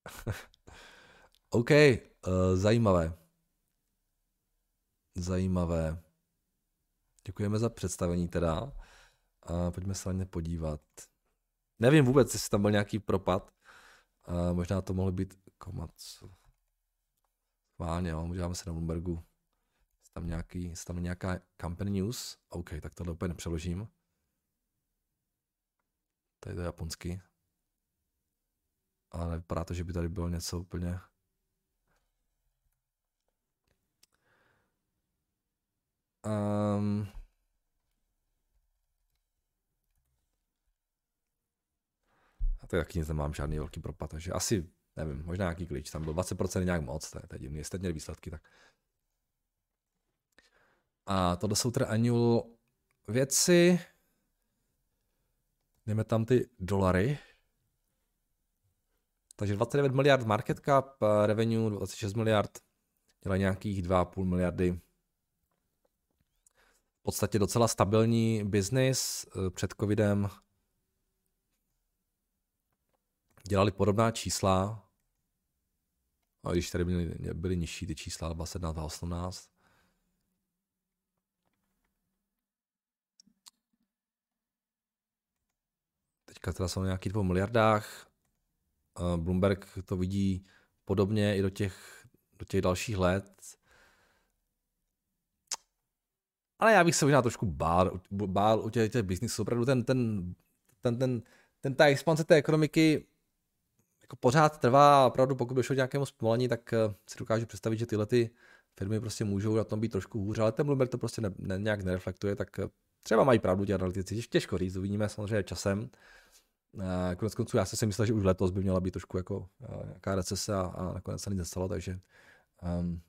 OK, uh, zajímavé. Zajímavé. Děkujeme za představení teda. A pojďme se na ně podívat. Nevím vůbec, jestli tam byl nějaký propad. A možná to mohlo být Komatsu. Jako Váně, jo, se na Bloombergu. Tam nějaký, tam nějaká company news. OK, tak tohle úplně nepřeložím. Tady to je japonsky. Ale vypadá to, že by tady bylo něco úplně Um, to taky nic nemám žádný velký propad, takže asi, nevím, možná nějaký klíč, tam byl 20% nějak moc, to je, divný, jestli měli výsledky, tak. A tohle jsou teda annual věci, jdeme tam ty dolary, takže 29 miliard market cap, eh, revenue 26 miliard, dělají nějakých 2,5 miliardy. V podstatě docela stabilní biznis eh, před covidem. Dělali podobná čísla, a když tady byly, byly nižší ty čísla, 21, 18. Teďka teda jsou nějaký dvou miliardách. Bloomberg to vidí podobně i do těch, do těch dalších let. Ale já bych se možná trošku bál, bál u těch, těch biznisů. Opravdu ten, ten, ten, ten, ten, ta expanze té ekonomiky jako pořád trvá a opravdu pokud by šlo nějakému zpomalení, tak eh, si dokážu představit, že tyhle ty firmy prostě můžou na tom být trošku hůř, ale ten Bloomberg to prostě ne, ne, nějak nereflektuje, tak eh, třeba mají pravdu ti analytici, těžko říct, uvidíme samozřejmě časem. Uh, konec konců já jsem si myslel, že už letos by měla být trošku jako nějaká recese a, a nakonec se nic nestalo, takže um,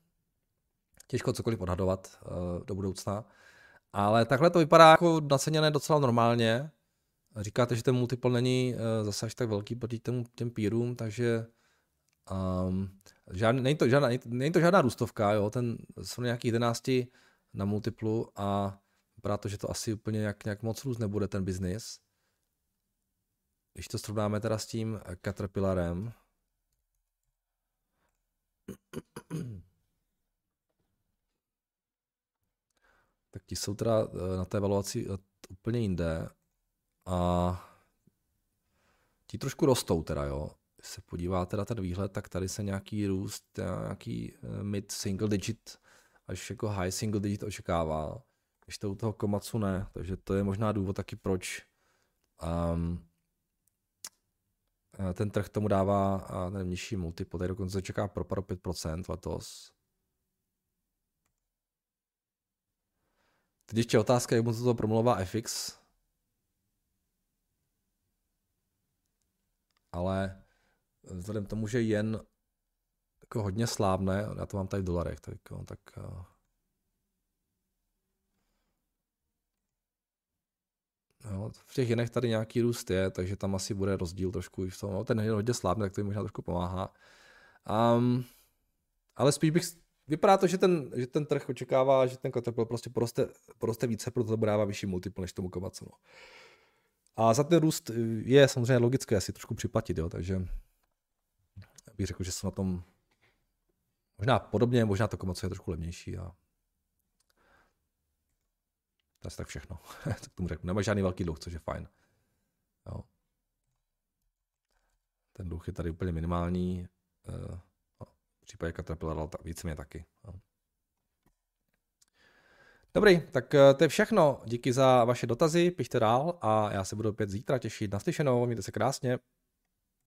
těžko cokoliv odhadovat uh, do budoucna. Ale takhle to vypadá jako naceněné docela normálně. Říkáte, že ten multiple není uh, zase až tak velký proti těm, těm pírům, takže um, žádný, není, to žádná, není to žádná růstovka, jo? Ten, jsou nějaký 11 na multiplu a vypadá to, že to asi úplně nějak, nějak moc růst nebude ten biznis. Když to srovnáme teda s tím Caterpillarem, tak ti jsou teda eh, na té evaluaci eh, úplně jinde a ti trošku rostou teda, jo. Když se podíváte na ten výhled, tak tady se nějaký růst, nějaký eh, mid single digit až jako high single digit očekává, když to u toho Komatsu ne, takže to je možná důvod taky proč um, ten trh tomu dává nevím, nižší multiple, tady dokonce čeká propad o 5% letos. Teď ještě otázka, jak mu to promluvá FX. Ale vzhledem k tomu, že jen jako hodně slávné, já to mám tady v dolarech, tak, tak Jo, v těch jenech tady nějaký růst je, takže tam asi bude rozdíl trošku i v tom. No, ten je hodně slabý, tak to jim možná trošku pomáhá. Um, ale spíš bych, vypadá to, že ten, že ten trh očekává, že ten Caterpillar prostě poroste, poroste více, proto to dává vyšší multiple než tomu Komatsu. No. A za ten růst je samozřejmě logické asi trošku připlatit, jo, takže bych řekl, že jsou na tom možná podobně, možná to Komatsu je trošku levnější a to je tak všechno. tak tomu řeknu. Nemáš žádný velký dluh, což je fajn. Jo. Ten dluh je tady úplně minimální. Uh, v případě Caterpillar víceméně taky. Jo. Dobrý, tak eh, to je všechno. Díky za vaše dotazy, pište dál a já se budu opět zítra těšit na slyšenou. Mějte se krásně.